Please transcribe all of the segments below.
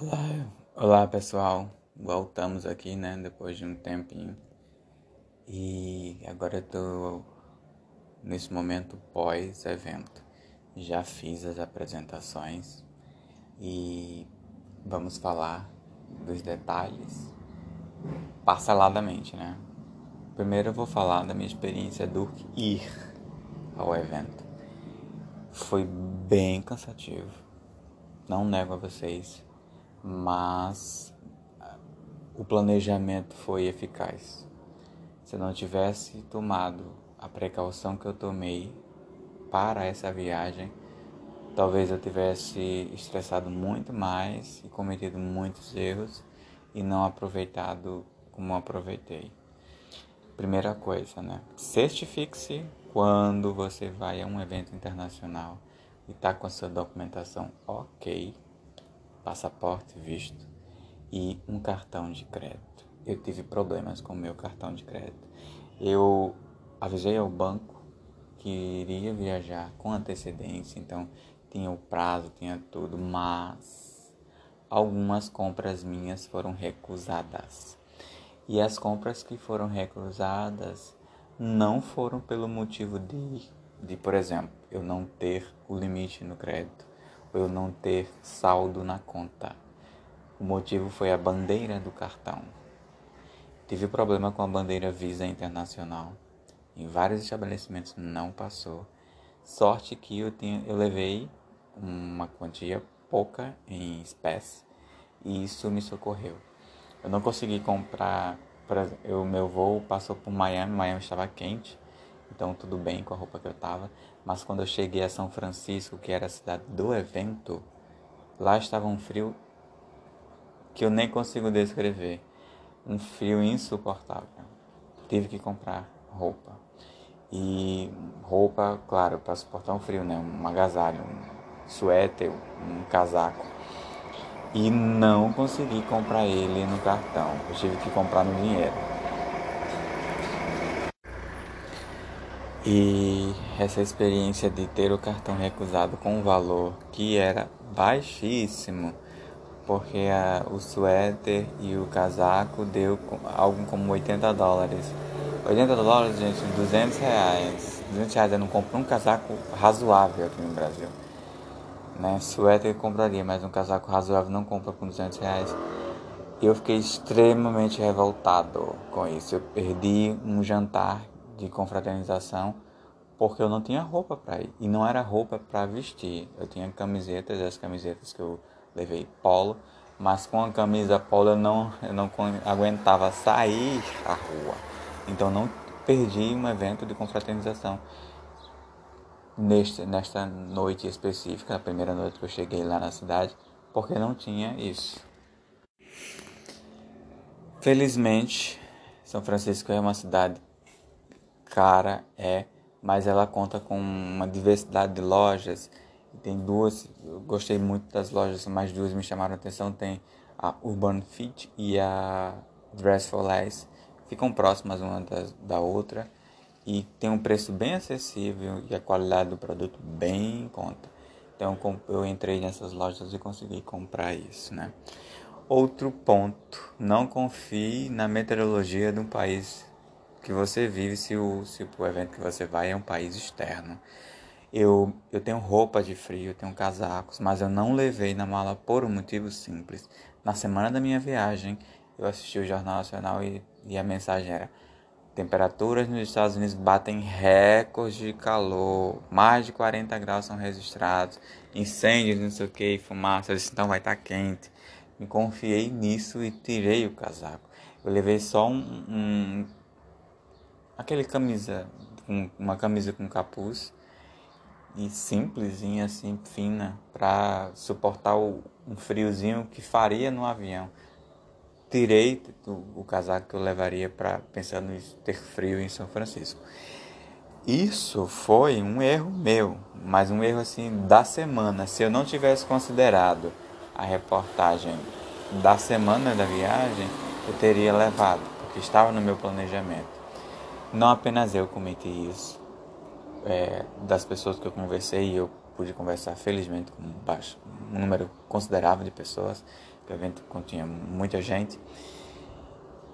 Olá, olá pessoal, voltamos aqui, né, depois de um tempinho e agora eu tô nesse momento pós-evento. Já fiz as apresentações e vamos falar dos detalhes parceladamente, né? Primeiro eu vou falar da minha experiência do ir ao evento. Foi bem cansativo, não nego a vocês mas o planejamento foi eficaz. Se eu não tivesse tomado a precaução que eu tomei para essa viagem, talvez eu tivesse estressado muito mais e cometido muitos erros e não aproveitado como aproveitei. Primeira coisa, né? Certifique-se quando você vai a um evento internacional e está com a sua documentação ok passaporte, visto e um cartão de crédito. Eu tive problemas com o meu cartão de crédito. Eu avisei ao banco que iria viajar com antecedência, então tinha o prazo, tinha tudo, mas algumas compras minhas foram recusadas. E as compras que foram recusadas não foram pelo motivo de, de por exemplo, eu não ter o limite no crédito eu não ter saldo na conta. O motivo foi a bandeira do cartão. Tive problema com a bandeira Visa Internacional. Em vários estabelecimentos não passou. Sorte que eu, tinha, eu levei uma quantia pouca em espécie e isso me socorreu. Eu não consegui comprar, o meu voo passou por Miami, Miami estava quente então tudo bem com a roupa que eu tava. Mas quando eu cheguei a São Francisco, que era a cidade do evento, lá estava um frio que eu nem consigo descrever. Um frio insuportável. Tive que comprar roupa. E roupa, claro, para suportar um frio, né? Um agasalho, um suéter, um casaco. E não consegui comprar ele no cartão. Eu tive que comprar no dinheiro. E essa experiência de ter o cartão recusado com um valor que era baixíssimo, porque a, o suéter e o casaco deu algo como 80 dólares. 80 dólares, gente, 200 reais. 200 reais eu não compro um casaco razoável aqui no Brasil. Né? Suéter eu compraria, mas um casaco razoável não compra por 200 reais. Eu fiquei extremamente revoltado com isso. Eu perdi um jantar de confraternização porque eu não tinha roupa para ir e não era roupa para vestir. Eu tinha camisetas, as camisetas que eu levei polo, mas com a camisa polo eu não eu não aguentava sair à rua. Então não perdi um evento de confraternização. Neste, nesta noite específica, a primeira noite que eu cheguei lá na cidade, porque não tinha isso. Felizmente, São Francisco é uma cidade cara é, mas ela conta com uma diversidade de lojas. Tem duas, gostei muito das lojas, mais duas me chamaram a atenção. Tem a Urban Fit e a Dress for Less. Ficam próximas uma da, da outra e tem um preço bem acessível e a qualidade do produto bem em conta. Então eu entrei nessas lojas e consegui comprar isso, né? Outro ponto, não confie na meteorologia de um país que você vive se o, se o evento que você vai é um país externo. Eu, eu tenho roupa de frio, eu tenho casacos, mas eu não levei na mala por um motivo simples. Na semana da minha viagem, eu assisti o Jornal Nacional e, e a mensagem era: temperaturas nos Estados Unidos batem recordes de calor, mais de 40 graus são registrados, incêndios, não sei o que, fumaça, então vai estar tá quente. Me confiei nisso e tirei o casaco. Eu levei só um, um aquele camisa, uma camisa com capuz e simplesinha assim, fina, para suportar o, um friozinho que faria no avião. Tirei o, o casaco que eu levaria para pensando em ter frio em São Francisco. Isso foi um erro meu, mas um erro assim da semana. Se eu não tivesse considerado a reportagem da semana da viagem, eu teria levado, porque estava no meu planejamento. Não apenas eu cometi isso. É, das pessoas que eu conversei, eu pude conversar felizmente com um, baixo, um número considerável de pessoas, o evento continha muita gente.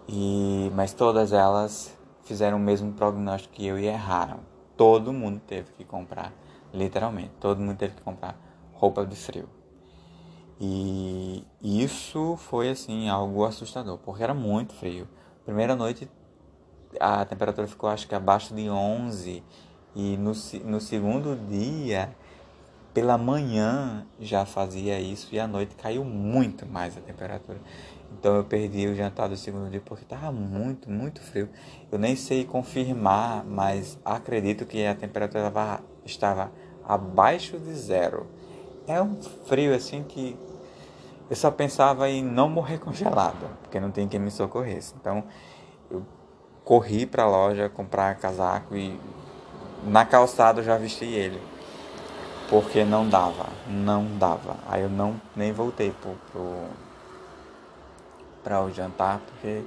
E, mas todas elas fizeram o mesmo prognóstico que eu e erraram. Todo mundo teve que comprar, literalmente, todo mundo teve que comprar roupa de frio. E isso foi assim algo assustador, porque era muito frio. Primeira noite a temperatura ficou acho que abaixo de 11 e no, no segundo dia pela manhã já fazia isso e à noite caiu muito mais a temperatura. Então eu perdi o jantar do segundo dia porque estava muito, muito frio. Eu nem sei confirmar, mas acredito que a temperatura estava abaixo de zero. É um frio assim que eu só pensava em não morrer congelado, porque não tem quem me socorresse. Então corri para a loja comprar casaco e na calçada eu já vesti ele. Porque não dava, não dava. Aí eu não nem voltei pro, para o jantar porque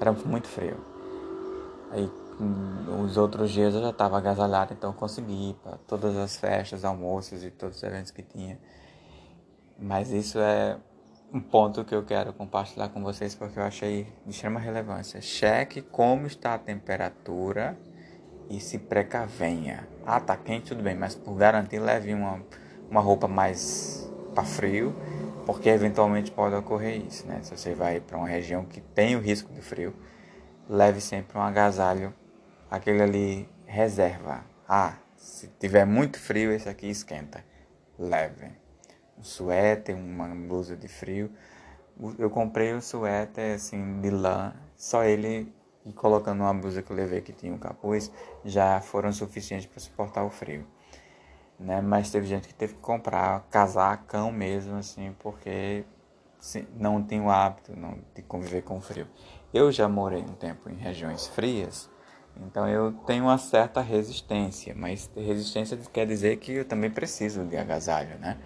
era muito frio. Aí os outros dias eu já estava agasalhado, então consegui ir para todas as festas, almoços e todos os eventos que tinha. Mas isso é um ponto que eu quero compartilhar com vocês porque eu achei de extrema relevância. Cheque como está a temperatura e se precavenha. Ah, tá quente, tudo bem, mas por garantir leve uma, uma roupa mais para frio, porque eventualmente pode ocorrer isso, né? Se você vai para uma região que tem o risco de frio, leve sempre um agasalho, aquele ali reserva. Ah, se tiver muito frio, esse aqui esquenta. Leve. Um suéter, uma blusa de frio. Eu comprei o suéter assim de lã, só ele e colocando uma blusa que eu levei que tinha um capuz, já foram suficientes para suportar o frio. Né? Mas teve gente que teve que comprar casacão mesmo, assim, porque não tem o hábito não, de conviver com frio. Eu já morei um tempo em regiões frias, então eu tenho uma certa resistência, mas resistência quer dizer que eu também preciso de agasalho, né?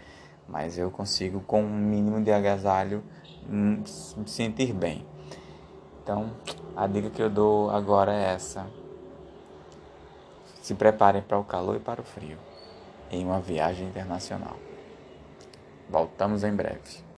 Mas eu consigo, com um mínimo de agasalho, hum, me sentir bem. Então, a dica que eu dou agora é essa. Se preparem para o calor e para o frio em uma viagem internacional. Voltamos em breve.